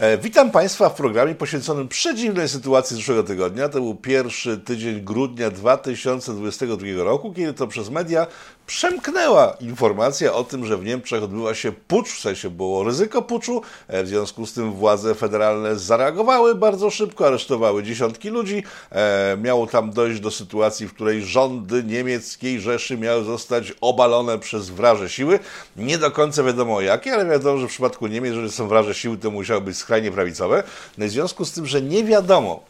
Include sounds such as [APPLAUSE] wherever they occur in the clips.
E, witam Państwa w programie poświęconym przedziwnej sytuacji zeszłego tygodnia. To był pierwszy tydzień grudnia 2022 roku, kiedy to przez media przemknęła informacja o tym, że w Niemczech odbywa się pucz, w sensie było ryzyko puczu. E, w związku z tym władze federalne zareagowały bardzo szybko, aresztowały dziesiątki ludzi. E, miało tam dojść do sytuacji, w której rządy niemieckiej Rzeszy miały zostać obalone przez wraże siły. Nie do końca wiadomo jakie, ale wiadomo, że w przypadku Niemiec, że są wraże siły, to musiały być skrajnie prawicowe. No i w związku z tym, że nie wiadomo,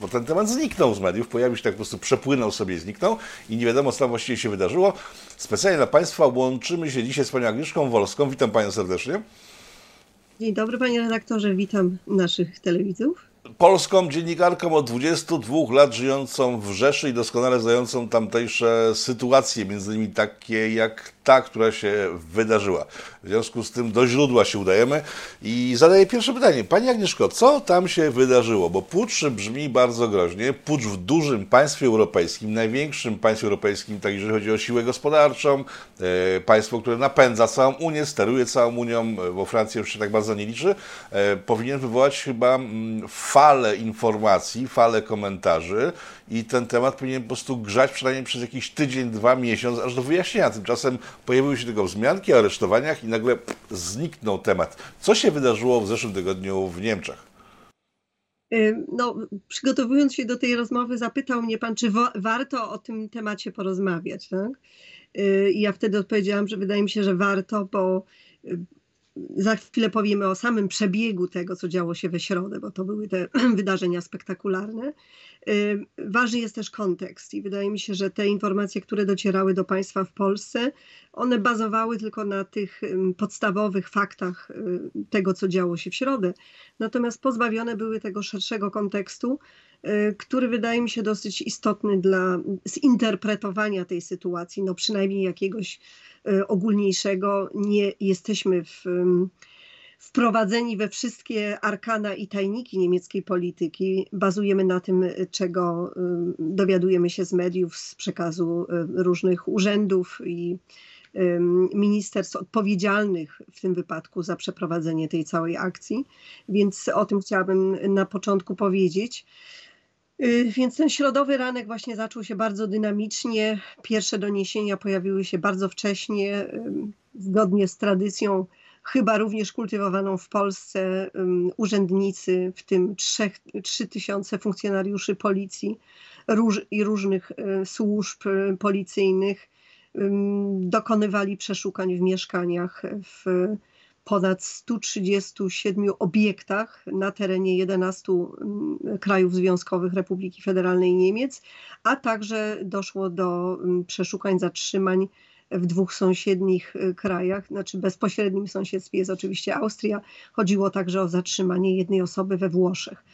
bo ten temat zniknął z mediów, pojawił się tak po prostu, przepłynął sobie i zniknął i nie wiadomo, co tam właściwie się wydarzyło. Specjalnie dla Państwa łączymy się dzisiaj z Panią Agnieszką Wolską. Witam Panią serdecznie. Dzień dobry Panie redaktorze, witam naszych telewidzów. Polską dziennikarką od 22 lat żyjącą w Rzeszy i doskonale znającą tamtejsze sytuacje, między innymi takie jak ta, która się wydarzyła. W związku z tym do źródła się udajemy i zadaję pierwsze pytanie. Pani Agnieszko, co tam się wydarzyło? Bo pucz brzmi bardzo groźnie. Pucz w dużym państwie europejskim, największym państwie europejskim, tak jeżeli chodzi o siłę gospodarczą, e, państwo, które napędza całą Unię, steruje całą Unią, e, bo Francja już się tak bardzo nie liczy, e, powinien wywołać chyba mm, falę informacji, falę komentarzy i ten temat powinien po prostu grzać przynajmniej przez jakiś tydzień, dwa, miesiąc, aż do wyjaśnienia. Tymczasem pojawiły się tylko wzmianki o aresztowaniach i nagle zniknął temat. Co się wydarzyło w zeszłym tygodniu w Niemczech? Y, no, przygotowując się do tej rozmowy, zapytał mnie pan, czy wa warto o tym temacie porozmawiać. Tak? Y, I ja wtedy odpowiedziałam, że wydaje mi się, że warto, bo y, za chwilę powiemy o samym przebiegu tego, co działo się we środę, bo to były te [CLEARS THROAT] wydarzenia spektakularne. Y, ważny jest też kontekst i wydaje mi się, że te informacje, które docierały do państwa w Polsce, one bazowały tylko na tych podstawowych faktach y, tego, co działo się w środę, natomiast pozbawione były tego szerszego kontekstu, y, który wydaje mi się dosyć istotny dla zinterpretowania tej sytuacji, no przynajmniej jakiegoś ogólniejszego. Nie jesteśmy w wprowadzeni we wszystkie arkana i tajniki niemieckiej polityki. Bazujemy na tym, czego y, dowiadujemy się z mediów, z przekazu y, różnych urzędów i y, ministerstw odpowiedzialnych w tym wypadku za przeprowadzenie tej całej akcji, więc o tym chciałabym na początku powiedzieć. Więc ten środowy ranek właśnie zaczął się bardzo dynamicznie. Pierwsze doniesienia pojawiły się bardzo wcześnie, zgodnie z tradycją chyba również kultywowaną w Polsce urzędnicy, w tym 3 tysiące funkcjonariuszy policji róż, i różnych e, służb e, policyjnych dokonywali przeszukań w mieszkaniach w ponad 137 obiektach na terenie 11 krajów związkowych Republiki Federalnej Niemiec, a także doszło do przeszukań, zatrzymań w dwóch sąsiednich y, krajach, znaczy bezpośrednim sąsiedztwie jest oczywiście Austria. Chodziło także o zatrzymanie jednej osoby we Włoszech.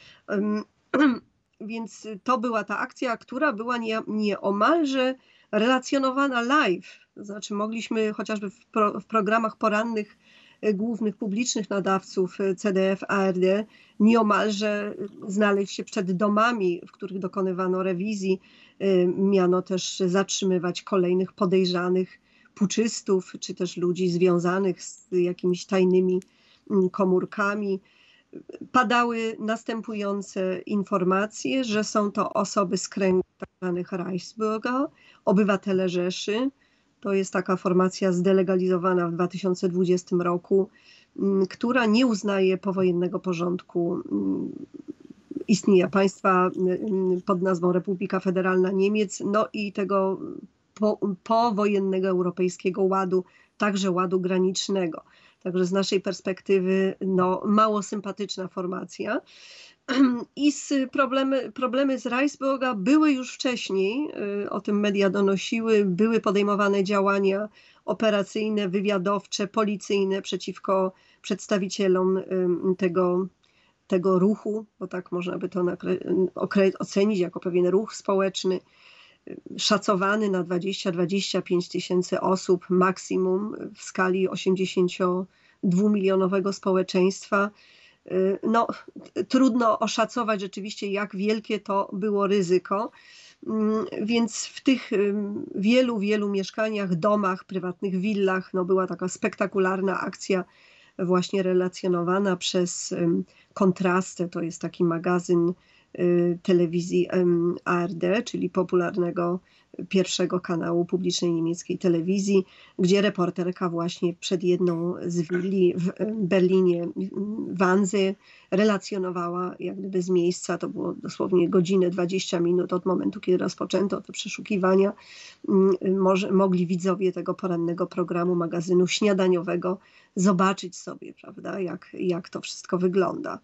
[CLEARS THROAT] Więc to była ta akcja, która była nie, nieomalże relacjonowana live. Znaczy mogliśmy chociażby w, pro, w programach porannych y, głównych publicznych nadawców y, CDF, ARD nieomalże znaleźć się przed domami, w których dokonywano rewizji. Miano też zatrzymywać kolejnych podejrzanych puczystów, czy też ludzi związanych z jakimiś tajnymi mm, komórkami. Padały następujące informacje, że są to osoby z kręgu tzw. Reichsbürger, obywatele Rzeszy. To jest taka formacja zdelegalizowana w 2020 roku, mm, która nie uznaje powojennego porządku mm, istnienia państwa pod nazwą Republika Federalna Niemiec, no i tego po, powojennego europejskiego ładu, także ładu granicznego. Także z naszej perspektywy no, mało sympatyczna formacja. [CLEARS THROAT] I problemy, problemy z Reisburga były już wcześniej, y, o tym media donosiły, były podejmowane działania operacyjne, wywiadowcze, policyjne przeciwko przedstawicielom tego, tego ruchu, bo tak można by to ocenić jako pewien ruch społeczny szacowany na 20-25 tysięcy osób maksimum w skali 82-milionowego społeczeństwa. No, trudno oszacować rzeczywiście, jak wielkie to było ryzyko. Więc w tych wielu, wielu mieszkaniach, domach, prywatnych willach no była taka spektakularna akcja właśnie relacjonowana przez Kontrastę, to jest taki magazyn y, telewizji ARD, czyli popularnego pierwszego kanału publicznej niemieckiej telewizji, gdzie reporterka właśnie przed jedną z willi w Berlinie, Wanzy, relacjonowała jak gdyby z miejsca, to było dosłownie godzinę, 20 minut od momentu, kiedy rozpoczęto te przeszukiwania, mm, może, mogli widzowie tego porannego programu magazynu śniadaniowego zobaczyć sobie, prawda, jak, jak to wszystko wygląda.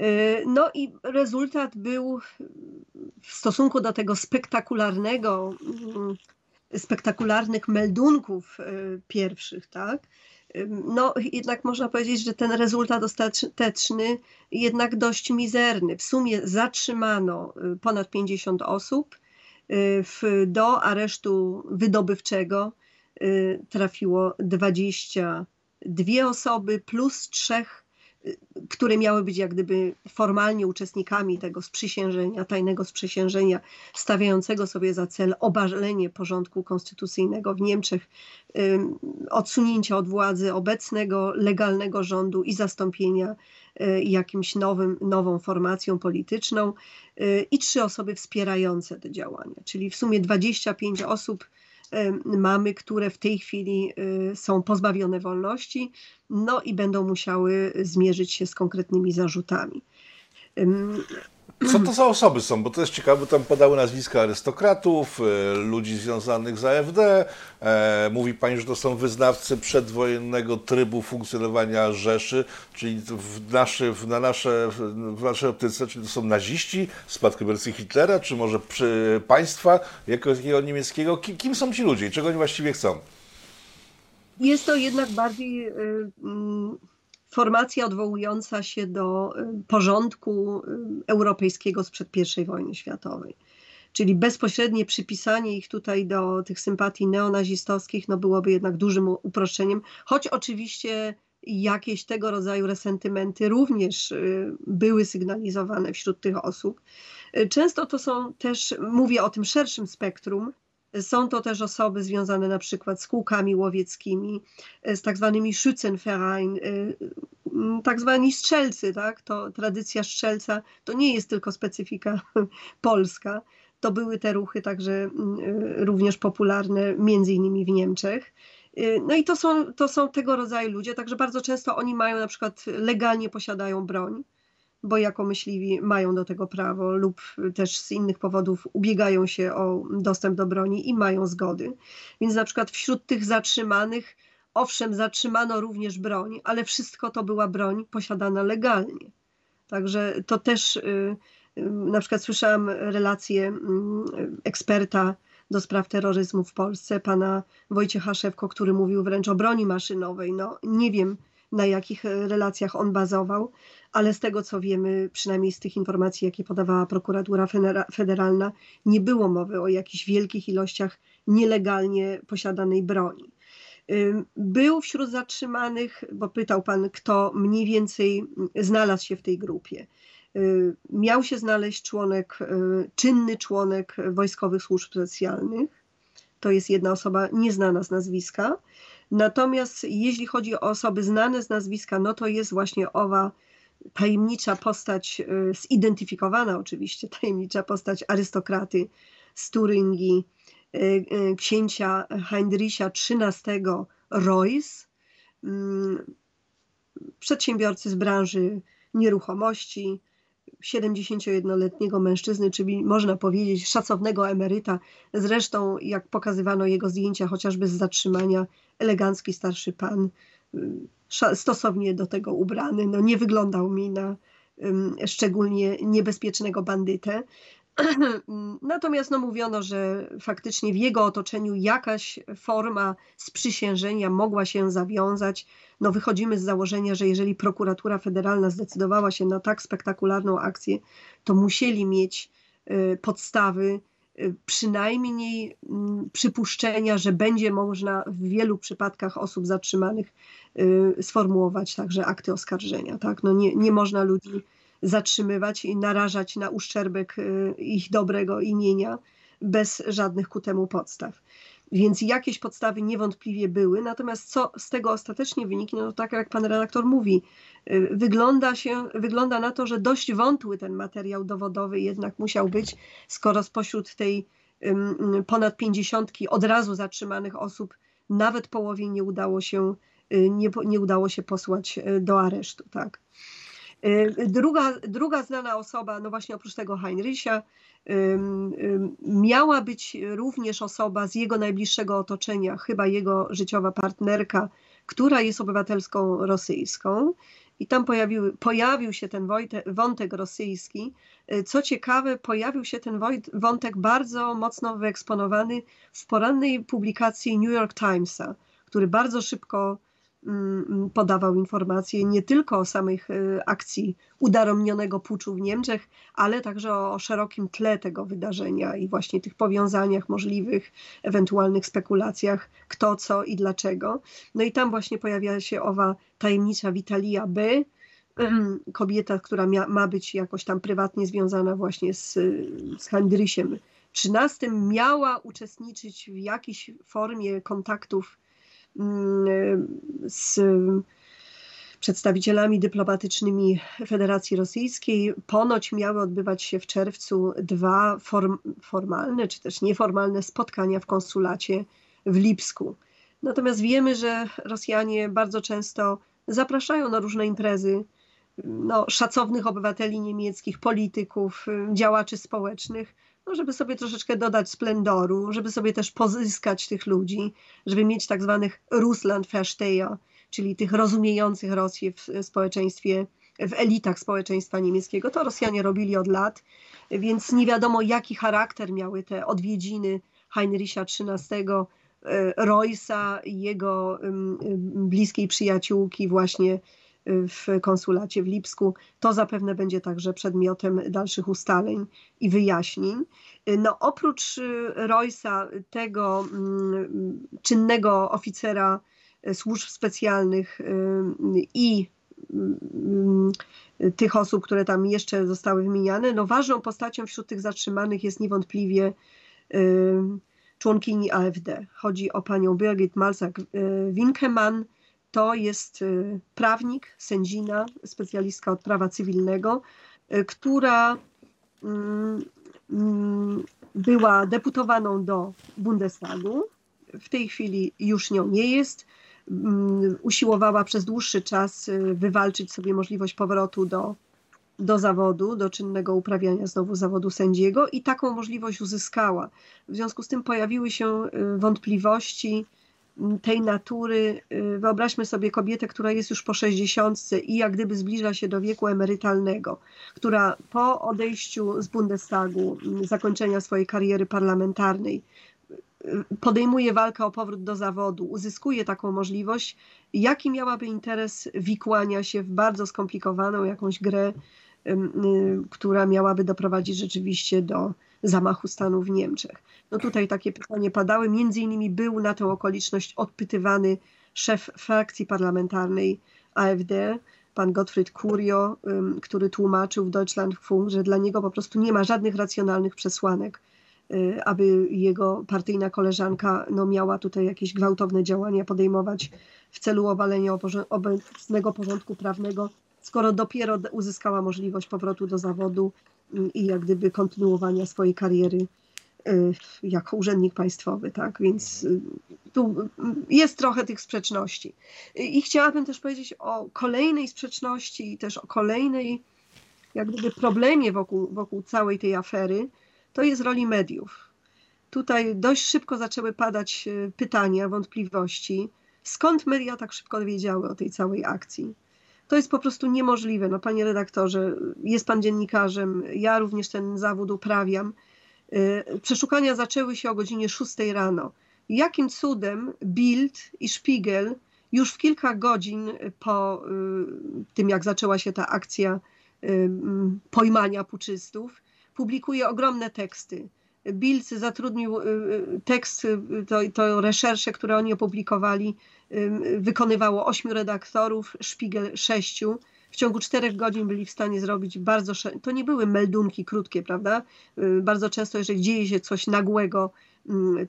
Y, no i rezultat był w stosunku do tego spektakularnego, mm, spektakularnych meldunków y, pierwszych, tak? No, jednak można powiedzieć, że ten rezultat ostateczny jednak dość mizerny. W sumie zatrzymano y, ponad 50 osób. W, do aresztu wydobywczego trafiło 20 dwie osoby plus trzech, y, które miały być jak gdyby formalnie uczestnikami tego sprzysiężenia, tajnego sprzysiężenia, stawiającego sobie za cel obalenie porządku konstytucyjnego w Niemczech, odsunięcia od władzy obecnego legalnego rządu i zastąpienia y, jakimś nowym, nową formacją polityczną y, i trzy osoby wspierające te działania, czyli w sumie 25 osób mamy, które w tej chwili y, są pozbawione wolności, no i będą musiały zmierzyć się z konkretnymi zarzutami. Co to za osoby są? Bo to jest ciekawe, tam podały nazwiska arystokratów, e, ludzi związanych z AfD. E, mówi Pani, że to są wyznawcy przedwojennego trybu funkcjonowania Rzeszy, czyli w, w, na nasze, w naszej optyce, czyli to są naziści, spadkobiercy Hitlera, czy może przy państwa jakiego niemieckiego? Kim, kim są ci ludzie i czego oni właściwie chcą? Jest to jednak bardziej... Yy, yy formacja odwołująca się do y, porządku y, europejskiego sprzed I wojny światowej. Czyli bezpośrednie przypisanie ich tutaj do tych sympatii neonazistowskich no byłoby jednak dużym uproszczeniem, choć oczywiście jakieś tego rodzaju resentymenty również y, były sygnalizowane wśród tych osób. Często to są też, mówię o tym szerszym spektrum, są to też osoby związane na przykład z kółkami łowieckimi, e, z tak zwanymi Schützenverein, e, tak zwani strzelcy, tak? To tradycja strzelca to nie jest tylko specyfika [LAUGHS] polska. To były te ruchy także e, również popularne między innymi w Niemczech. No i to są, to są tego rodzaju ludzie, także bardzo często oni mają na przykład legalnie posiadają broń bo jako myśliwi mają do tego prawo lub też z innych powodów ubiegają się o dostęp do broni i mają zgody. Więc na przykład wśród tych zatrzymanych, owszem, zatrzymano również broń, ale wszystko to była broń posiadana legalnie. Także to też y, y, na przykład słyszałam relację mm, eksperta do spraw terroryzmu w Polsce, pana Wojciecha Szewko, który mówił wręcz o broni maszynowej. No nie wiem, na jakich relacjach on bazował, ale z tego co wiemy, przynajmniej z tych informacji, jakie podawała prokuratura federalna, nie było mowy o jakichś wielkich ilościach nielegalnie posiadanej broni. Był wśród zatrzymanych, bo pytał pan, kto mniej więcej znalazł się w tej grupie. Miał się znaleźć członek, czynny członek wojskowych służb specjalnych. To jest jedna osoba nieznana z nazwiska. Natomiast jeśli chodzi o osoby znane z nazwiska, no to jest właśnie owa tajemnicza postać, y, zidentyfikowana oczywiście, [LAUGHS] tajemnicza postać arystokraty z Turyngii, y, y, księcia Heinricha XIII Royce, mm, przedsiębiorcy z branży nieruchomości, 71-letniego mężczyzny, czyli można powiedzieć szacownego emeryta. Zresztą, jak pokazywano jego zdjęcia, chociażby z zatrzymania, elegancki starszy pan, stosownie do tego ubrany. No, nie wyglądał mi na szczególnie niebezpiecznego bandytę. [CLEARS THROAT] Natomiast no, mówiono, że faktycznie w jego otoczeniu jakaś forma sprzysiężenia mogła się zawiązać. No, wychodzimy z założenia, że jeżeli prokuratura federalna zdecydowała się na tak spektakularną akcję, to musieli mieć y, podstawy przynajmniej mm, przypuszczenia, że będzie można w wielu przypadkach osób zatrzymanych y, sformułować także akty oskarżenia. Tak? No nie, nie można ludzi zatrzymywać i narażać na uszczerbek y, ich dobrego imienia bez żadnych ku temu podstaw. Więc jakieś podstawy niewątpliwie były, natomiast co z tego ostatecznie wyniknie, no tak jak pan redaktor mówi, y, wygląda, się, wygląda na to, że dość wątły ten materiał dowodowy jednak musiał być, skoro spośród tej ponad pięćdziesiątki od razu zatrzymanych osób nawet połowie nie udało się, y, nie, nie udało się posłać y, do aresztu. Tak. Druga, druga znana osoba, no właśnie oprócz tego Heinricha, miała być również osoba z jego najbliższego otoczenia, chyba jego życiowa partnerka, która jest obywatelską rosyjską. I tam pojawił, pojawił się ten wątek rosyjski. Co ciekawe, pojawił się ten wątek bardzo mocno wyeksponowany w porannej publikacji New York Timesa, który bardzo szybko podawał informacje nie tylko o samych y, akcji udaromnionego puczu w Niemczech, ale także o szerokim tle tego wydarzenia i właśnie tych powiązaniach możliwych, ewentualnych spekulacjach, kto, co i dlaczego. No i tam właśnie pojawia się owa tajemnicza Witalia B., [CLEARS THROAT] kobieta, która ma być jakoś tam prywatnie związana właśnie z, z Heinrichem XIII, miała uczestniczyć w jakiejś formie kontaktów z przedstawicielami dyplomatycznymi Federacji Rosyjskiej. Ponoć miały odbywać się w czerwcu dwa form, formalne czy też nieformalne spotkania w konsulacie w Lipsku. Natomiast wiemy, że Rosjanie bardzo często zapraszają na różne imprezy no, szacownych obywateli niemieckich, polityków, działaczy społecznych no, żeby sobie troszeczkę dodać splendoru, żeby sobie też pozyskać tych ludzi, żeby mieć tak zwanych Russlandversteher, czyli tych rozumiejących Rosję w społeczeństwie, w elitach społeczeństwa niemieckiego. To Rosjanie robili od lat, więc nie wiadomo jaki charakter miały te odwiedziny Heinricha XIII, e, Roysa jego bliskiej przyjaciółki właśnie w konsulacie w Lipsku. To zapewne będzie także przedmiotem dalszych ustaleń i wyjaśnień. No, oprócz y, Roysa, tego mm, czynnego oficera służb specjalnych y, i mm, tych osób, które tam jeszcze zostały wymieniane, no ważną postacią wśród tych zatrzymanych jest niewątpliwie y, członkini AfD. Chodzi o panią Birgit Malzak-Winkemann, to jest y, prawnik, sędzina, specjalistka od prawa cywilnego, y, która mm, mm, była deputowaną do Bundestagu. W tej chwili już nią nie jest. Mm, usiłowała przez dłuższy czas y, wywalczyć sobie możliwość powrotu do, do zawodu, do czynnego uprawiania znowu zawodu sędziego i taką możliwość uzyskała. W związku z tym pojawiły się wątpliwości, tej natury. Y, wyobraźmy sobie kobietę, która jest już po 60 i jak gdyby zbliża się do wieku emerytalnego, która po odejściu z Bundestagu, mm, zakończenia swojej kariery parlamentarnej, y, podejmuje walkę o powrót do zawodu, uzyskuje taką możliwość, jaki miałaby interes wikłania się w bardzo skomplikowaną jakąś grę, y, która miałaby doprowadzić rzeczywiście do zamachu stanu w Niemczech. No tutaj takie pytanie padały. Między innymi był na tę okoliczność odpytywany szef frakcji parlamentarnej AfD, pan Gottfried Kurio, który tłumaczył w Deutschlandfunk, że dla niego po prostu nie ma żadnych racjonalnych przesłanek, y, aby jego partyjna koleżanka no, miała tutaj jakieś gwałtowne działania podejmować w celu obalenia obecnego porządku prawnego, skoro dopiero uzyskała możliwość powrotu do zawodu i jak gdyby kontynuowania swojej kariery y, jako urzędnik państwowy, tak? Więc y, tu jest trochę tych sprzeczności. I chciałabym też powiedzieć o kolejnej sprzeczności i też o kolejnej jak gdyby problemie wokół, wokół całej tej afery, to jest roli mediów. Tutaj dość szybko zaczęły padać y, pytania, wątpliwości, skąd media tak szybko wiedziały o tej całej akcji to jest po prostu niemożliwe. No, panie redaktorze, jest pan dziennikarzem, ja również ten zawód uprawiam. Y, przeszukania zaczęły się o godzinie 6 rano. Jakim cudem Bild i Spiegel już w kilka godzin po y, tym, jak zaczęła się ta akcja y, pojmania puczystów, publikuje ogromne teksty. Bild zatrudnił tekst, to, to reszersze, które oni opublikowali, wykonywało ośmiu redaktorów, Szpigel sześciu. w ciągu czterech godzin byli w stanie zrobić bardzo. To nie były meldunki krótkie, prawda? Y, bardzo często, jeżeli dzieje się coś nagłego,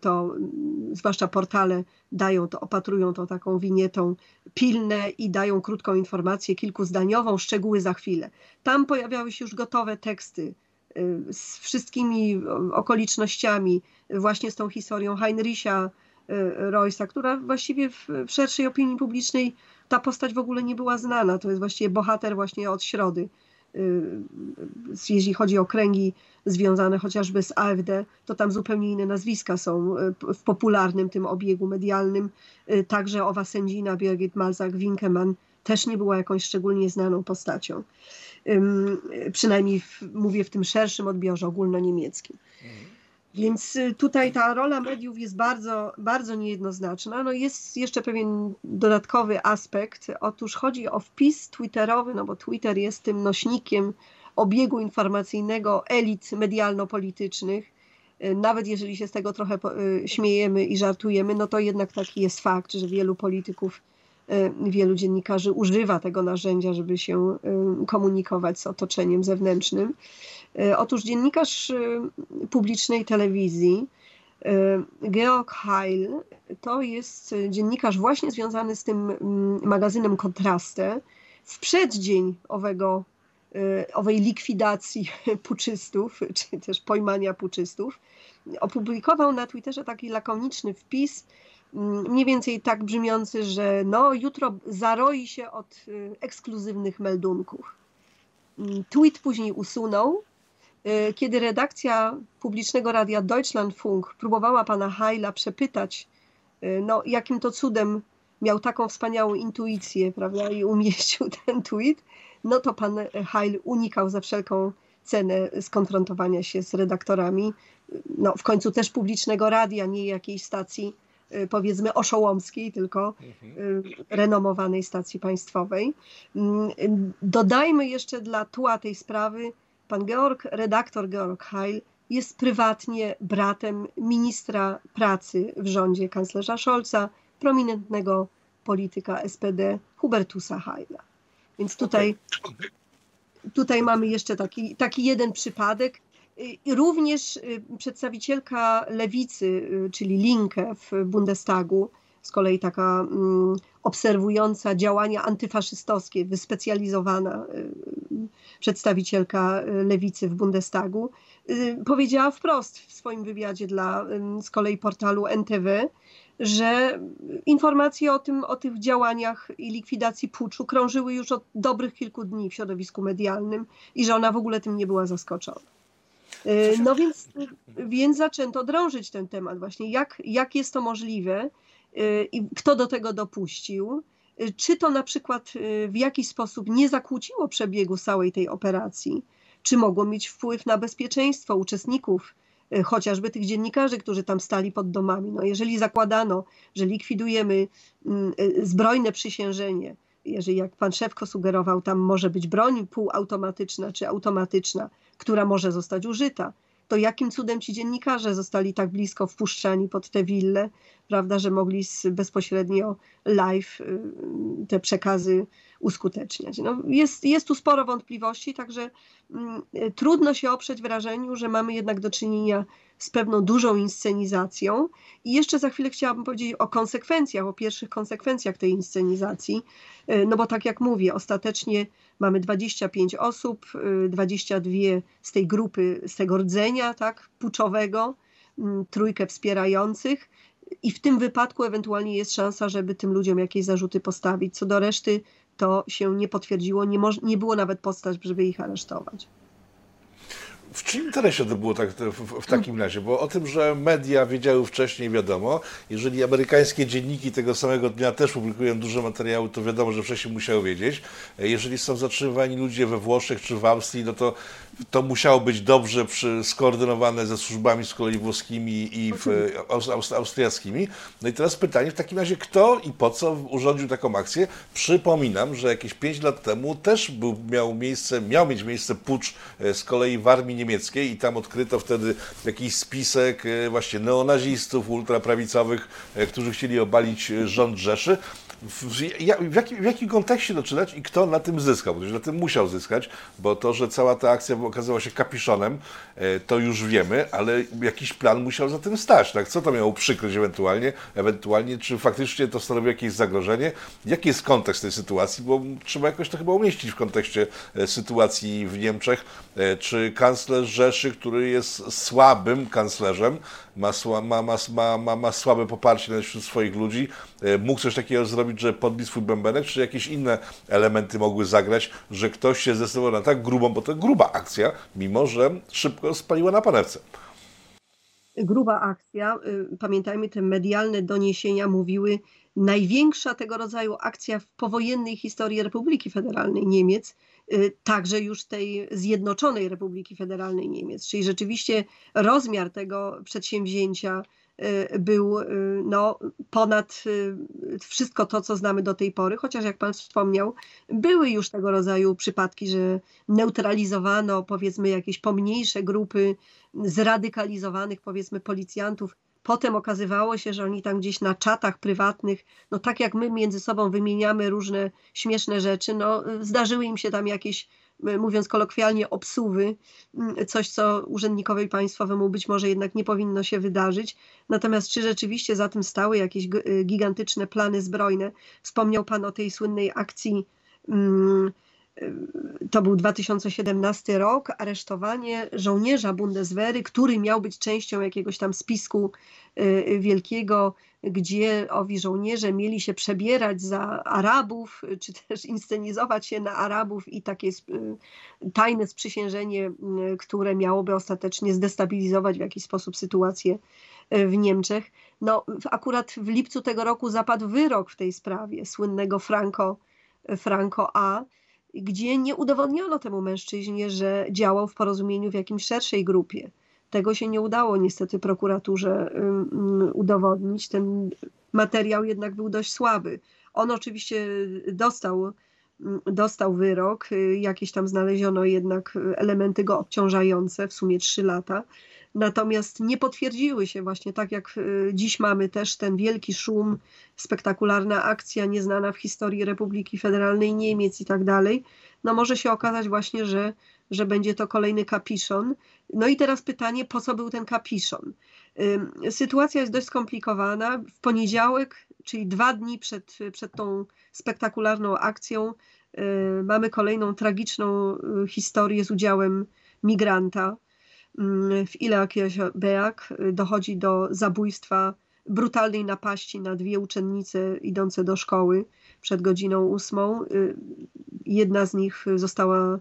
to zwłaszcza portale dają to, opatrują to taką winietą pilne i dają krótką informację, kilkuzdaniową, szczegóły za chwilę. Tam pojawiały się już gotowe teksty y, z wszystkimi okolicznościami, właśnie z tą historią Heinricha y, Roysa, która właściwie w, w szerszej opinii publicznej ta postać w ogóle nie była znana. To jest właściwie bohater właśnie od środy. Y, jeśli chodzi o kręgi związane chociażby z AfD, to tam zupełnie inne nazwiska są y, w popularnym tym obiegu medialnym. Y, także owa sędzina Birgit Malzak-Winkemann też nie była jakąś szczególnie znaną postacią. Przynajmniej w, mówię w tym szerszym odbiorze ogólnoniemieckim. Więc y, tutaj ta rola mediów jest bardzo, bardzo niejednoznaczna. No jest jeszcze pewien dodatkowy aspekt. Otóż chodzi o wpis twitterowy, no bo Twitter jest tym nośnikiem obiegu informacyjnego elit medialno-politycznych. Y, nawet jeżeli się z tego trochę y, śmiejemy i żartujemy, no to jednak taki jest fakt, że wielu polityków, wielu dziennikarzy używa tego narzędzia, żeby się komunikować z otoczeniem zewnętrznym. E, otóż dziennikarz publicznej telewizji Georg Heil to jest dziennikarz właśnie związany z tym mm, magazynem Kontraste. W przeddzień owego, owej likwidacji [LAUGHS] puczystów, czy też pojmania puczystów, opublikował na Twitterze taki lakoniczny wpis, mniej więcej tak brzmiący, że no, jutro zaroi się od ekskluzywnych meldunków. Mm, tweet później usunął, Y, kiedy redakcja publicznego radia Deutschlandfunk próbowała pana Heila przepytać, y, no, jakim to cudem miał taką wspaniałą intuicję, prawda, i umieścił [LAUGHS] ten tweet, no to pan Heil unikał za wszelką cenę skonfrontowania się z redaktorami, no, w końcu też publicznego radia, nie jakiejś stacji y, powiedzmy oszołomskiej, tylko mhm. renomowanej stacji państwowej. Mm, dodajmy jeszcze dla tła tej sprawy, Pan Georg, redaktor Georg Heil jest prywatnie bratem ministra pracy w rządzie kanclerza Scholza, prominentnego polityka SPD Hubertusa Heila. Więc tutaj, tutaj mamy jeszcze taki, taki jeden przypadek. I również y, przedstawicielka lewicy, y, czyli Linke w Bundestagu, z kolei taka mm, obserwująca działania antyfaszystowskie, wyspecjalizowana y, przedstawicielka y, lewicy w Bundestagu, y, powiedziała wprost w swoim wywiadzie dla z kolei portalu NTW, że informacje o, tym, o tych działaniach i likwidacji puczu krążyły już od dobrych kilku dni w środowisku medialnym i że ona w ogóle tym nie była zaskoczona. No więc, więc zaczęto drążyć ten temat właśnie, jak, jak jest to możliwe, Y, i kto do tego dopuścił. Y, czy to na przykład y, w jakiś sposób nie zakłóciło przebiegu całej tej operacji? Czy mogło mieć wpływ na bezpieczeństwo uczestników, chociażby tych dziennikarzy, którzy tam stali pod domami? No jeżeli zakładano, że likwidujemy mm, zbrojne przysiężenie, jeżeli jak pan Szewko sugerował, tam może być broń półautomatyczna czy automatyczna, która może zostać użyta, to jakim cudem ci dziennikarze zostali tak blisko wpuszczani pod te wille, prawda, że mogli bezpośrednio live y, te przekazy uskuteczniać. No, jest, jest tu sporo wątpliwości, także mm, trudno się oprzeć wrażeniu, że mamy jednak do czynienia z pewną dużą inscenizacją. I jeszcze za chwilę chciałabym powiedzieć o konsekwencjach, o pierwszych konsekwencjach tej inscenizacji, y, no bo tak jak mówię, ostatecznie mamy 25 osób, 22 y, z tej grupy, z tego rdzenia tak, puczowego, trójkę wspierających, i w tym wypadku ewentualnie jest szansa, żeby tym ludziom jakieś zarzuty postawić. Co do reszty, to się nie potwierdziło, nie, nie było nawet podstaw, żeby ich aresztować. W czym interesie to było tak, w, w, takim razie? Bo o tym, że media wiedziały wcześniej, wiadomo. Jeżeli amerykańskie dzienniki tego samego dnia też publikują duże materiały, to wiadomo, że wcześniej musiały wiedzieć. Jeżeli są zatrzymywani ludzie we Włoszech czy w Austrii, no to to musiało być dobrze przy, skoordynowane ze służbami z kolei włoskimi i w, aust, austriackimi. No i teraz pytanie w takim razie, kto i po co urządził taką akcję? Przypominam, że jakieś 5 lat temu też był, miał, miejsce, miał mieć miejsce pucz e, z kolei w armii niemieckiej i tam odkryto wtedy jakiś spisek e, właśnie neonazistów, ultraprawicowych, e, którzy chcieli obalić rząd Rzeszy. W, w, jakim, w jakim kontekście to czytać i kto na tym zyskał? Bo na tym musiał zyskać, bo to, że cała ta akcja okazała się kapiszonem, e, to już wiemy, ale jakiś plan musiał za tym stać. Tak? Co to miało przykryć ewentualnie? Ewentualnie, czy faktycznie to stanowi jakieś zagrożenie? Jaki jest kontekst tej sytuacji? Bo trzeba jakoś to chyba umieścić w kontekście e, sytuacji w Niemczech. E, czy kanclerz Rzeszy, który jest słabym kanclerzem, ma, ma, ma, ma, ma słabe poparcie wśród swoich ludzi, mógł coś takiego zrobić, że podbić swój bębenek, czy jakieś inne elementy mogły zagrać, że ktoś się zdecydował na tak grubą, bo to gruba akcja, mimo że szybko spaliła na panewce gruba akcja. Y, pamiętajmy, te medialne doniesienia mówiły, największa tego rodzaju akcja w powojennej historii Republiki Federalnej Niemiec, y, także już tej Zjednoczonej Republiki Federalnej Niemiec. Czyli rzeczywiście rozmiar tego przedsięwzięcia był y, no, ponad y, wszystko to, co znamy do tej pory, chociaż jak Pan wspomniał, były już tego rodzaju przypadki, że neutralizowano powiedzmy jakieś pomniejsze grupy zradykalizowanych powiedzmy policjantów. Potem okazywało się, że oni tam gdzieś na czatach prywatnych, no tak jak my między sobą wymieniamy różne śmieszne rzeczy, no zdarzyły im się tam jakieś mówiąc kolokwialnie, obsuwy, coś, co urzędnikowi państwowemu być może jednak nie powinno się wydarzyć. Natomiast czy rzeczywiście za tym stały jakieś y, gigantyczne plany zbrojne? Wspomniał Pan o tej słynnej akcji. Mm, to był 2017 rok, aresztowanie żołnierza Bundeswehry, który miał być częścią jakiegoś tam spisku wielkiego, gdzie owi żołnierze mieli się przebierać za Arabów, czy też inscenizować się na Arabów i takie y, tajne sprzysiężenie, y, które miałoby ostatecznie zdestabilizować w jakiś sposób sytuację w Niemczech. No, akurat w lipcu tego roku zapadł wyrok w tej sprawie słynnego Franco, Franco A gdzie nie udowodniono temu mężczyźnie, że działał w porozumieniu w jakimś szerszej grupie. Tego się nie udało niestety prokuraturze udowodnić. Ten materiał jednak był dość słaby. On oczywiście dostał, dostał wyrok, jakieś tam znaleziono jednak elementy go obciążające, w sumie trzy lata. Natomiast nie potwierdziły się właśnie tak jak y, dziś mamy też ten wielki szum, spektakularna akcja nieznana w historii Republiki Federalnej Niemiec i tak dalej. No może się okazać właśnie, że, że będzie to kolejny kapiszon. No i teraz pytanie, po co był ten kapiszon? Sytuacja jest dość skomplikowana. W poniedziałek, czyli dwa dni przed, przed tą spektakularną akcją, y, mamy kolejną tragiczną y, historię z udziałem migranta w Beak dochodzi do zabójstwa, brutalnej napaści na dwie uczennice idące do szkoły przed godziną ósmą. Y, jedna z nich została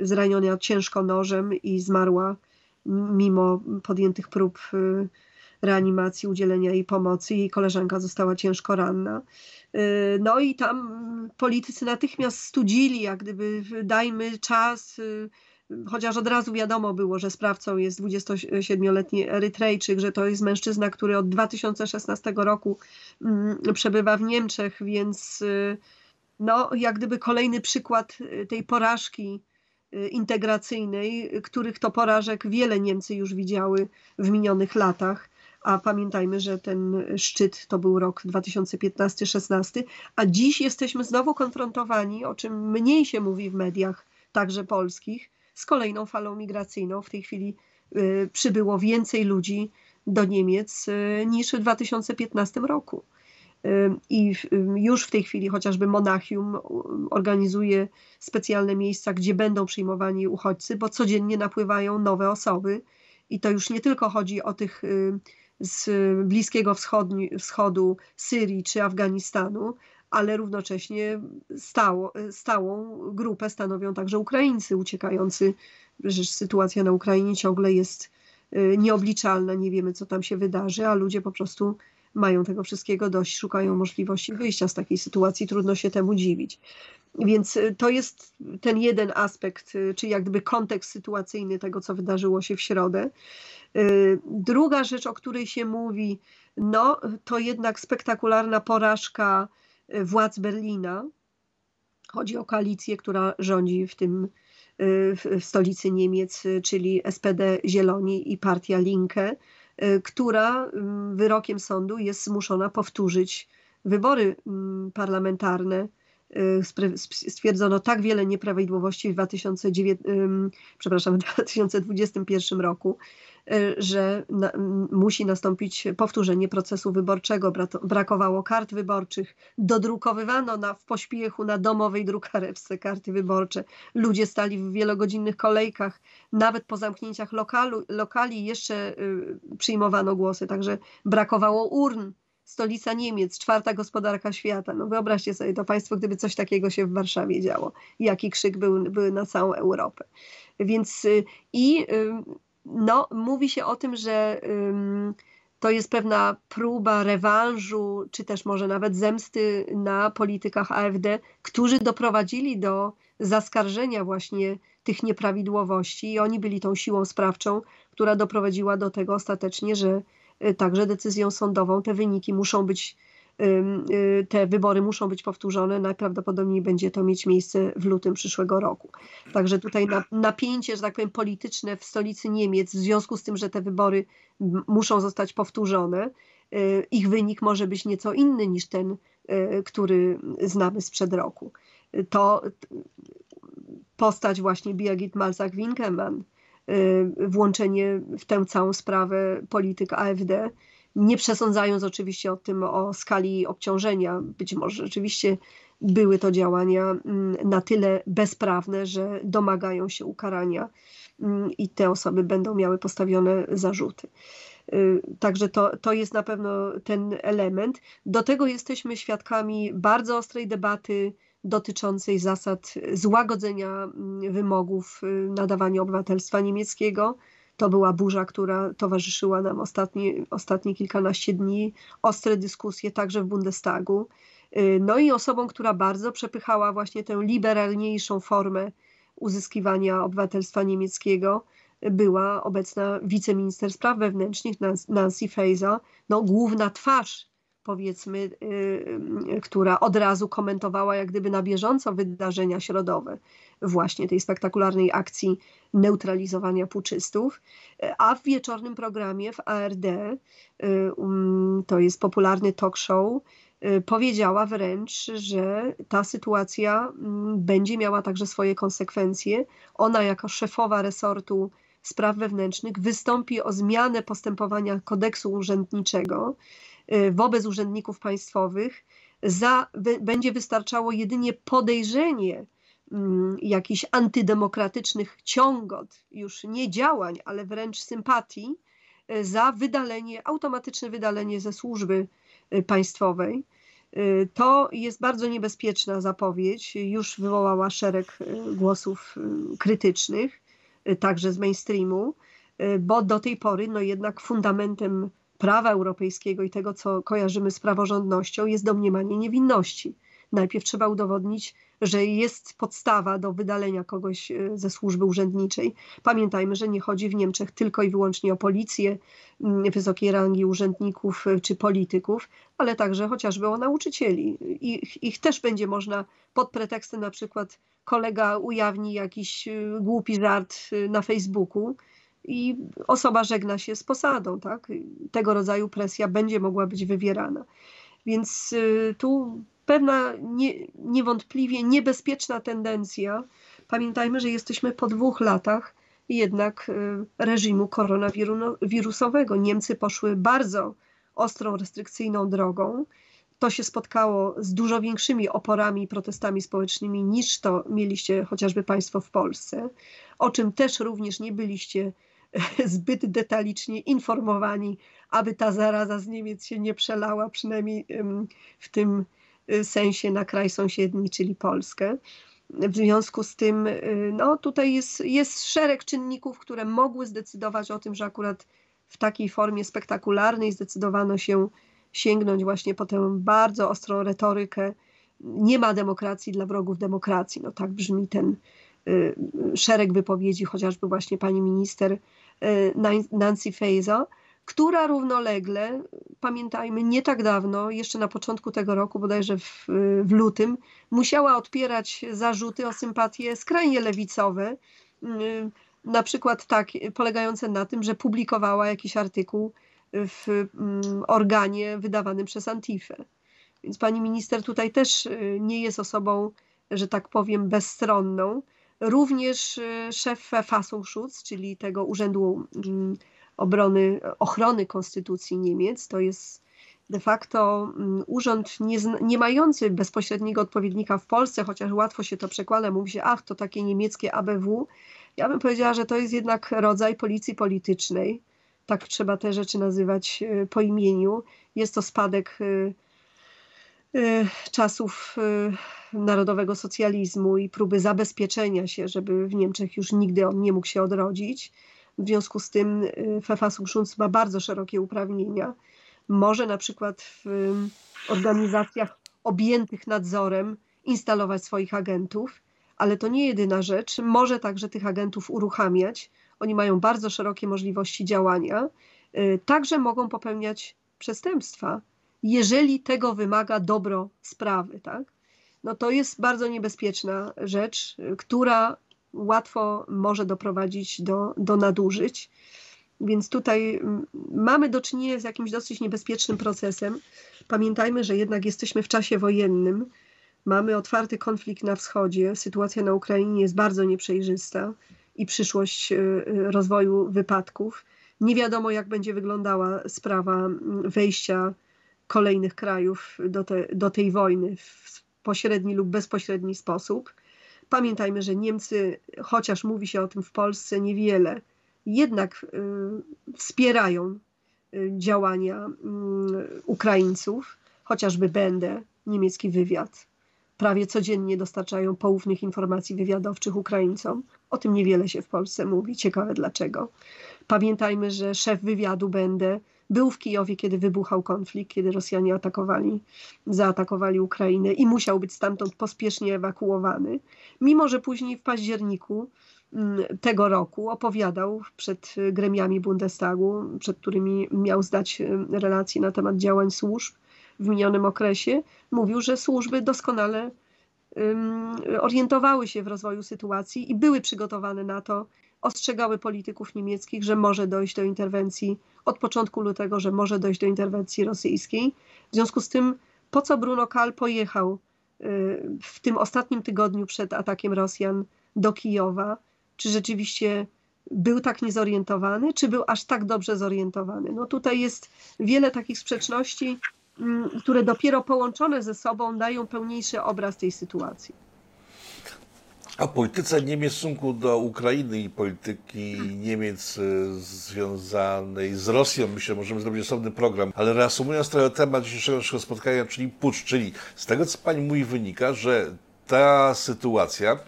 zraniona ciężko nożem i zmarła mimo podjętych prób y, reanimacji, udzielenia jej pomocy. Jej koleżanka została ciężko ranna. Y, no i tam politycy natychmiast studzili, jak gdyby dajmy czas, chociaż od razu wiadomo było, że sprawcą jest 27-letni Erytrejczyk, że to jest mężczyzna, który od 2016 roku mm, przebywa w Niemczech, więc y, no, jak gdyby kolejny przykład y, tej porażki y, integracyjnej, których to porażek wiele Niemcy już widziały w minionych latach. A pamiętajmy, że ten szczyt to był rok 2015-16, a dziś jesteśmy znowu konfrontowani, o czym mniej się mówi w mediach, także polskich, z kolejną falą migracyjną. W tej chwili y, przybyło więcej ludzi do Niemiec y, niż w 2015 roku. Y, I już w tej chwili chociażby Monachium organizuje specjalne miejsca, gdzie będą przyjmowani uchodźcy, bo codziennie napływają nowe osoby. I to już nie tylko chodzi o tych z Bliskiego Wschodu, Syrii czy Afganistanu, ale równocześnie stało, stałą grupę stanowią także Ukraińcy uciekający. Przecież sytuacja na Ukrainie ciągle jest y, nieobliczalna, nie wiemy co tam się wydarzy, a ludzie po prostu mają tego wszystkiego dość, szukają możliwości wyjścia z takiej sytuacji, trudno się temu dziwić. Więc y, to jest ten jeden aspekt, y, czyli jak gdyby kontekst sytuacyjny tego, co wydarzyło się w środę. Druga rzecz, o której się mówi, no to jednak spektakularna porażka władz Berlina. Chodzi o koalicję, która rządzi w tym w stolicy Niemiec, czyli SPD Zieloni i partia Linke, która wyrokiem sądu jest zmuszona powtórzyć wybory mm, parlamentarne. Stwierdzono tak wiele nieprawidłowości w 2009, przepraszam, [LAUGHS] w 2021 roku, y, że na, musi nastąpić powtórzenie procesu wyborczego. Brakowało kart wyborczych, dodrukowywano na, w pośpiechu na domowej drukareczce karty wyborcze. Ludzie stali w wielogodzinnych kolejkach, nawet po zamknięciach lokalu, lokali jeszcze y, przyjmowano głosy, także brakowało urn stolica Niemiec, czwarta gospodarka świata. No wyobraźcie sobie to Państwo, gdyby coś takiego się w Warszawie działo. Jaki krzyk był, był na całą Europę. Więc y, i no, mówi się o tym, że to jest pewna próba rewanżu, czy też może nawet zemsty na politykach AfD, którzy doprowadzili do zaskarżenia właśnie tych nieprawidłowości i oni byli tą siłą sprawczą, która doprowadziła do tego ostatecznie, że Y, także decyzją sądową te wyniki muszą być, te wybory muszą być powtórzone. Najprawdopodobniej będzie to mieć miejsce w lutym przyszłego roku. Także tutaj napięcie, że tak powiem, polityczne w stolicy Niemiec, w związku z tym, że te wybory muszą zostać powtórzone, y, ich wynik może być nieco inny niż ten, który znamy sprzed roku. To postać właśnie Birgit Malzak-Winkelmann, Y, włączenie w tę całą sprawę polityk AfD, nie przesądzając oczywiście o tym, o skali obciążenia. Być może rzeczywiście były to działania mm, na tyle bezprawne, że domagają się ukarania mm, i te osoby będą miały postawione zarzuty. Y, także to, to jest na pewno ten element. Do tego jesteśmy świadkami bardzo ostrej debaty dotyczącej zasad złagodzenia mm, wymogów y, nadawania obywatelstwa niemieckiego. To była burza, która towarzyszyła nam ostatnie, ostatnie kilkanaście dni, ostre dyskusje także w Bundestagu. Y, no i osobą, która bardzo przepychała właśnie tę liberalniejszą formę uzyskiwania obywatelstwa niemieckiego, była obecna wiceminister spraw wewnętrznych Nancy Faeser, no, główna twarz powiedzmy, y, y, która od razu komentowała jak gdyby na bieżąco wydarzenia środowe właśnie tej spektakularnej akcji neutralizowania puczystów, a w wieczornym programie w ARD, y, um, to jest popularny talk show, powiedziała wręcz, że ta sytuacja mm, będzie miała także swoje konsekwencje. Ona jako szefowa resortu spraw wewnętrznych wystąpi o zmianę postępowania kodeksu urzędniczego, wobec urzędników państwowych za, będzie wystarczało jedynie podejrzenie jakichś antydemokratycznych ciągot, już nie działań, ale wręcz sympatii, y, za wydalenie, automatyczne wydalenie ze służby y, państwowej. To jest bardzo niebezpieczna zapowiedź, już wywołała szereg głosów krytycznych, także z mainstreamu, bo do tej pory no jednak fundamentem prawa europejskiego i tego, co kojarzymy z praworządnością, jest domniemanie niewinności. Najpierw trzeba udowodnić, że jest podstawa do wydalenia kogoś e, ze służby urzędniczej. Pamiętajmy, że nie chodzi w Niemczech tylko i wyłącznie o policję, mm, wysokiej rangi urzędników e, czy polityków, ale także chociażby o nauczycieli. Ich, ich też będzie można pod pretekstem na przykład kolega ujawni jakiś e, głupi żart na Facebooku, i osoba żegna się z posadą, tak? Tego rodzaju presja będzie mogła być wywierana. Więc tu pewna nie, niewątpliwie niebezpieczna tendencja. Pamiętajmy, że jesteśmy po dwóch latach jednak y, reżimu koronawirusowego. Niemcy poszły bardzo ostrą, restrykcyjną drogą. To się spotkało z dużo większymi oporami i protestami społecznymi niż to mieliście chociażby Państwo w Polsce, o czym też również nie byliście [LAUGHS] zbyt detalicznie informowani, aby ta zaraza z Niemiec się nie przelała, przynajmniej w tym sensie na kraj sąsiedni, czyli Polskę. W związku z tym, y, no tutaj jest, jest szereg czynników, które mogły zdecydować o tym, że akurat w takiej formie spektakularnej zdecydowano się sięgnąć właśnie po tę bardzo ostrą retorykę. Nie ma demokracji dla wrogów demokracji. No tak brzmi ten y, szereg wypowiedzi, chociażby właśnie pani minister Y, Nancy Faeser, która równolegle, pamiętajmy, nie tak dawno, jeszcze na początku tego roku, bodajże w, w lutym, musiała odpierać zarzuty o sympatie skrajnie lewicowe, y, na przykład tak, polegające na tym, że publikowała jakiś artykuł w mm, organie wydawanym przez Antifę. Więc pani minister tutaj też nie jest osobą, że tak powiem, bezstronną. Również szef Verfassungsschutz, czyli tego Urzędu mm, Obrony, Ochrony Konstytucji Niemiec, to jest de facto mm, urząd nie, nie, mający bezpośredniego odpowiednika w Polsce, chociaż łatwo się to przekłada, mówi się, ach, to takie niemieckie ABW. Ja bym powiedziała, że to jest jednak rodzaj policji politycznej. Tak trzeba te rzeczy nazywać e, po imieniu. Jest to spadek e, e, czasów narodowego socjalizmu i próby zabezpieczenia się, żeby w Niemczech już nigdy on nie mógł się odrodzić. W związku z tym Verfassungsschutz ma bardzo szerokie uprawnienia może na przykład w organizacjach objętych nadzorem instalować swoich agentów, ale to nie jedyna rzecz. Może także tych agentów uruchamiać. Oni mają bardzo szerokie możliwości działania. Y, także mogą popełniać przestępstwa, jeżeli tego wymaga dobro sprawy. Tak? No to jest bardzo niebezpieczna rzecz, która łatwo może doprowadzić do, do nadużyć. Więc tutaj mm, mamy do czynienia z jakimś dosyć niebezpiecznym procesem. Pamiętajmy, że jednak jesteśmy w czasie wojennym. Mamy otwarty konflikt na wschodzie. Sytuacja na Ukrainie jest bardzo nieprzejrzysta i przyszłość y, y, rozwoju wypadków. Nie wiadomo, jak będzie wyglądała sprawa mm, wejścia kolejnych krajów do, te, do tej wojny w pośredni lub bezpośredni sposób. Pamiętajmy, że Niemcy, chociaż mówi się o tym w Polsce niewiele, jednak y, wspierają y, działania y, Ukraińców, chociażby będę, niemiecki wywiad. Prawie codziennie dostarczają poufnych informacji wywiadowczych Ukraińcom. O tym niewiele się w Polsce mówi. Ciekawe dlaczego. Pamiętajmy, że szef wywiadu będę był w Kijowie, kiedy wybuchał konflikt, kiedy Rosjanie atakowali, zaatakowali Ukrainę i musiał być stamtąd pospiesznie ewakuowany. Mimo, że później w październiku Mm, tego roku opowiadał przed gremiami Bundestagu, przed którymi miał zdać y, relacje na temat działań służb w minionym okresie, mówił, że służby doskonale orientowały się w rozwoju sytuacji i były przygotowane na to, ostrzegały polityków niemieckich, że może dojść do interwencji od początku lutego, że może dojść do interwencji rosyjskiej. W związku z tym, po co Bruno Kal pojechał y, w tym ostatnim tygodniu przed atakiem Rosjan do Kijowa, czy rzeczywiście był tak niezorientowany, czy był aż tak dobrze zorientowany. No tutaj jest wiele takich sprzeczności, mm, które dopiero połączone ze sobą dają pełniejszy obraz tej sytuacji. A polityce Niemiec w stosunku do Ukrainy i polityki Niemiec e, związanej z Rosją, myślę, możemy zrobić osobny program, ale reasumując trochę temat dzisiejszego naszego spotkania, czyli pucz, czyli z tego, co pani mówi, wynika, że ta sytuacja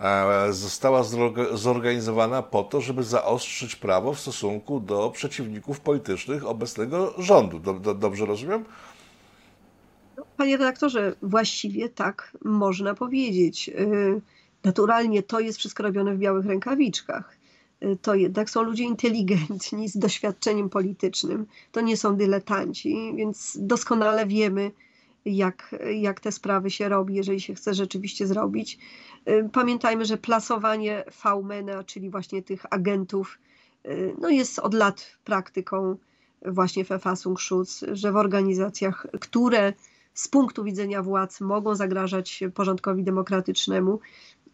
E, została zorganizowana po to, żeby zaostrzyć prawo w stosunku do przeciwników politycznych obecnego rządu. Dobrze rozumiem? No, panie redaktorze, właściwie tak można powiedzieć. Naturalnie to jest wszystko robione w białych rękawiczkach. Y, to jednak są ludzie inteligentni, z doświadczeniem politycznym. To nie są dyletanci, więc doskonale wiemy, jak, jak te sprawy się robi, jeżeli się chce rzeczywiście zrobić. Y, pamiętajmy, że plasowanie V-MENA, czyli właśnie tych agentów, y, no jest od lat praktyką właśnie Verfassungsschutz, że w organizacjach, które z punktu widzenia władz mogą zagrażać porządkowi demokratycznemu,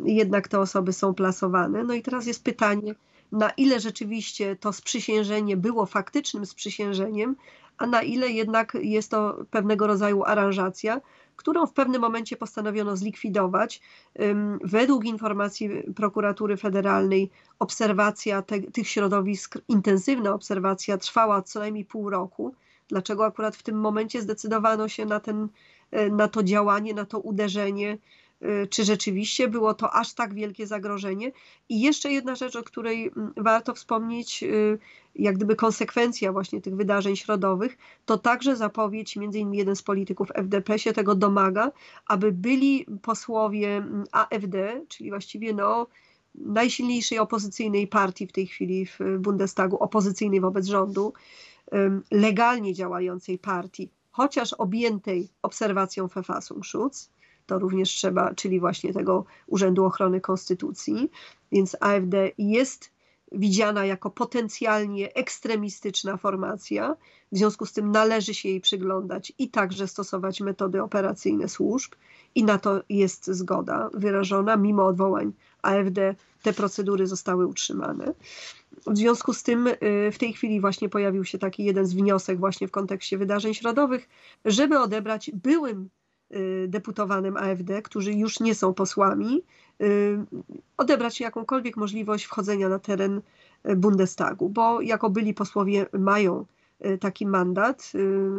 jednak te osoby są plasowane. No i teraz jest pytanie, na ile rzeczywiście to sprzysiężenie było faktycznym sprzysiężeniem, a na ile jednak jest to pewnego rodzaju aranżacja, którą w pewnym momencie postanowiono zlikwidować. Według informacji prokuratury federalnej obserwacja te, tych środowisk, intensywna obserwacja trwała co najmniej pół roku. Dlaczego akurat w tym momencie zdecydowano się na, ten, e, na to działanie, na to uderzenie? Y, czy rzeczywiście było to aż tak wielkie zagrożenie. I jeszcze jedna rzecz, o której mm, warto wspomnieć, y, jak gdyby konsekwencja właśnie tych wydarzeń środowych, to także zapowiedź, między innymi jeden z polityków FDP się tego domaga, aby byli posłowie mm, AfD, czyli właściwie no, najsilniejszej opozycyjnej partii w tej chwili w Bundestagu, opozycyjnej wobec rządu, legalnie działającej partii, chociaż objętej obserwacją Verfassungsschutz, to również trzeba, czyli właśnie tego Urzędu Ochrony Konstytucji. Więc AfD jest widziana jako potencjalnie ekstremistyczna formacja. W związku z tym należy się jej przyglądać i także stosować metody operacyjne służb. I na to jest zgoda wyrażona, mimo odwołań AfD te procedury zostały utrzymane. W związku z tym y, w tej chwili właśnie pojawił się taki jeden z wniosek właśnie w kontekście wydarzeń środowych, żeby odebrać byłym deputowanym AfD, którzy już nie są posłami, y, odebrać jakąkolwiek możliwość wchodzenia na teren Bundestagu, bo jako byli posłowie mają taki mandat,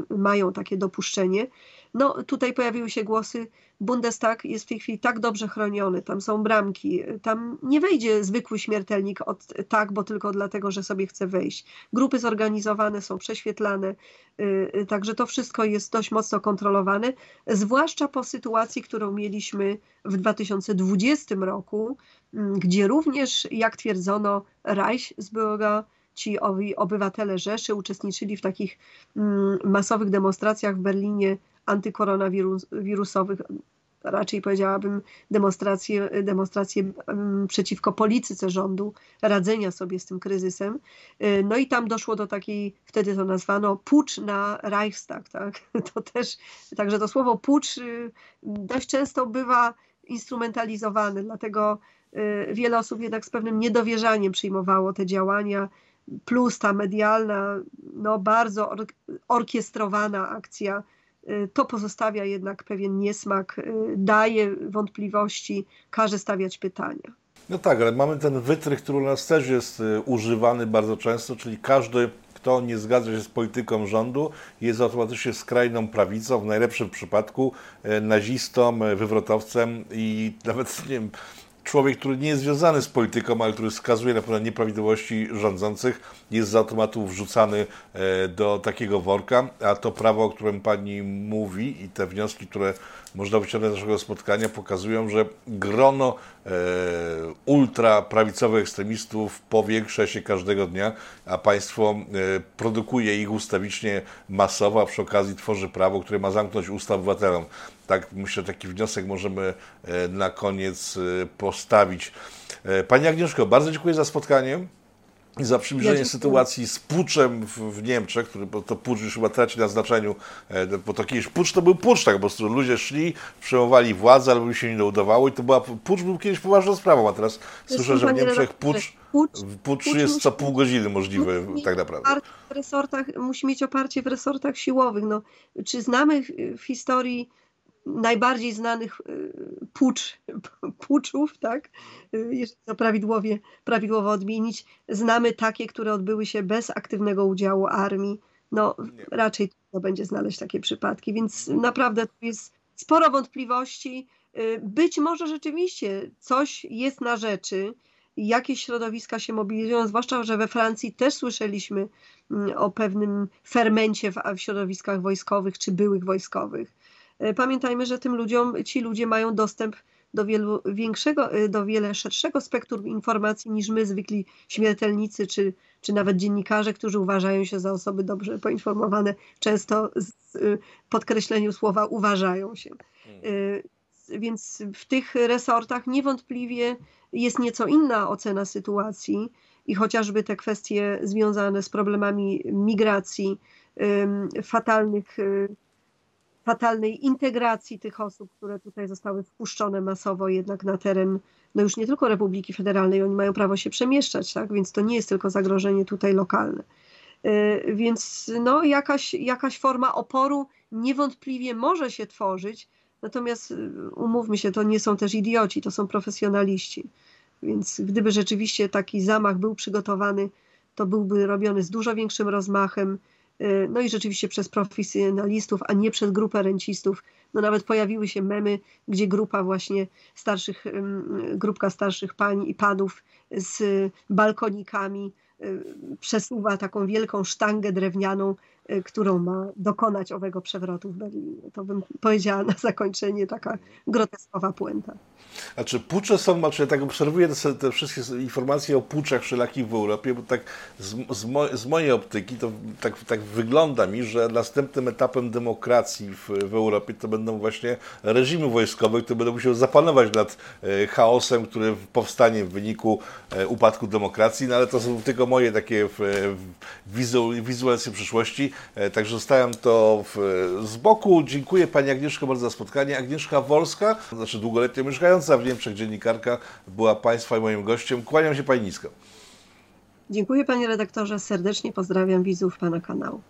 mają takie dopuszczenie, no tutaj pojawiły się głosy, Bundestag jest w tej chwili tak dobrze chroniony, tam są bramki, tam nie wejdzie zwykły śmiertelnik od tak, bo tylko dlatego, że sobie chce wejść. Grupy zorganizowane są prześwietlane, y, y, także to wszystko jest dość mocno kontrolowane, zwłaszcza po sytuacji, którą mieliśmy w 2020 roku, mm, gdzie również, jak twierdzono, Reichsbürger ci obywatele Rzeszy uczestniczyli w takich mm, masowych demonstracjach w Berlinie antykoronawirusowych, raczej powiedziałabym demonstracje, demonstracje przeciwko polityce rządu, radzenia sobie z tym kryzysem. Y, no i tam doszło do takiej, wtedy to nazwano pucz na Reichstag, tak? [LAUGHS] To też, także to słowo pucz y, dość często bywa instrumentalizowane, dlatego y, wiele osób jednak z pewnym niedowierzaniem przyjmowało te działania, plus ta medialna, no bardzo orkiestrowana akcja Y, to pozostawia jednak pewien niesmak, y, daje wątpliwości, każe stawiać pytania. No tak, ale mamy ten wytrych, który u nas też jest y, używany bardzo często, czyli każdy, kto nie zgadza się z polityką rządu, jest automatycznie skrajną prawicą, w najlepszym przypadku nazistą, wywrotowcem i [LAUGHS] nawet nie wiem, człowiek, który nie jest związany z polityką, ale który skazuje na pewne nieprawidłowości rządzących, jest z automatu wrzucany e, do takiego worka, a to prawo, o którym Pani mówi i te wnioski, które można wyciągnąć z naszego spotkania, pokazują, że grono e, ultraprawicowych ekstremistów powiększa się każdego dnia, a państwo e, produkuje ich ustawicznie masowo, a przy okazji tworzy prawo, które ma zamknąć usta obywatelom. Tak myślę, taki wniosek możemy e, na koniec e, postawić. E, Pani Agnieszko, bardzo dziękuję za spotkanie i za przybliżenie ja sytuacji z puczem w, w, Niemczech, który bo to pucz już chyba traci na znaczeniu, bo to kiedyś pucz to był pucz, tak po prostu ludzie szli, przejmowali władzę, albo mi się nie udawało i to była, pucz był kiedyś poważną sprawą, a teraz słyszę, że w Niemczech pucz, pucz, pucz jest co pół godziny możliwy tak naprawdę. W resortach, musi mieć oparcie w resortach siłowych. No, czy znamy w historii najbardziej znanych y, pucz, [LAUGHS] puczów, tak, y, jeżeli to prawidłowie, prawidłowo odmienić, znamy takie, które odbyły się bez aktywnego udziału armii. No, raczej trudno będzie znaleźć takie przypadki, więc naprawdę tu jest sporo wątpliwości. Y, być może rzeczywiście coś jest na rzeczy, jakieś środowiska się mobilizują, zwłaszcza, że we Francji też słyszeliśmy mm, o pewnym fermencie w, środowiskach wojskowych czy byłych wojskowych pamiętajmy, że tym ludziom, ci ludzie mają dostęp do, wielu, większego, e, do wiele szerszego spektrum informacji niż my, zwykli śmiertelnicy, czy, czy nawet dziennikarze, którzy uważają się za osoby dobrze poinformowane, często z e, podkreśleniu słowa uważają się. Więc w tych resortach niewątpliwie jest nieco inna ocena sytuacji i chociażby te kwestie związane z problemami migracji, fatalnych fatalnej integracji tych osób, które tutaj zostały wpuszczone masowo jednak na teren, no już nie tylko Republiki Federalnej, oni mają prawo się przemieszczać, tak? więc to nie jest tylko zagrożenie tutaj lokalne. Y, więc no, jakaś, jakaś forma oporu niewątpliwie może się tworzyć, natomiast y, umówmy się, to nie są też idioci, to są profesjonaliści. Więc gdyby rzeczywiście taki zamach był przygotowany, to byłby robiony z dużo większym rozmachem, no i rzeczywiście przez profesjonalistów, a nie przez grupę rencistów. No nawet pojawiły się memy, gdzie grupa właśnie starszych, grupka starszych pań i panów z balkonikami y, przesuwa taką wielką sztangę drewnianą, y, którą ma dokonać owego przewrotu w Berlinie. To bym powiedziała na zakończenie taka groteskowa puenta. A czy pucze są, znaczy ja tak obserwuję te, te wszystkie informacje o puczach wszelakich w Europie, bo tak z, z, mo, z mojej optyki to tak, tak wygląda mi, że następnym etapem demokracji w, w Europie to będą właśnie reżimy wojskowe, które będą musiały zapanować nad e, chaosem, który powstanie w wyniku e, upadku demokracji, no ale to są tylko moje takie wizualizacje przyszłości, e, także zostawiam to w, z boku. Dziękuję Pani Agnieszko bardzo za spotkanie. Agnieszka Wolska, znaczy długoletnio mieszkająca w Niemczech dziennikarka, była Państwa i moim gościem. Kłaniam się Pani nisko. Dziękuję Panie redaktorze, serdecznie pozdrawiam widzów Pana kanału.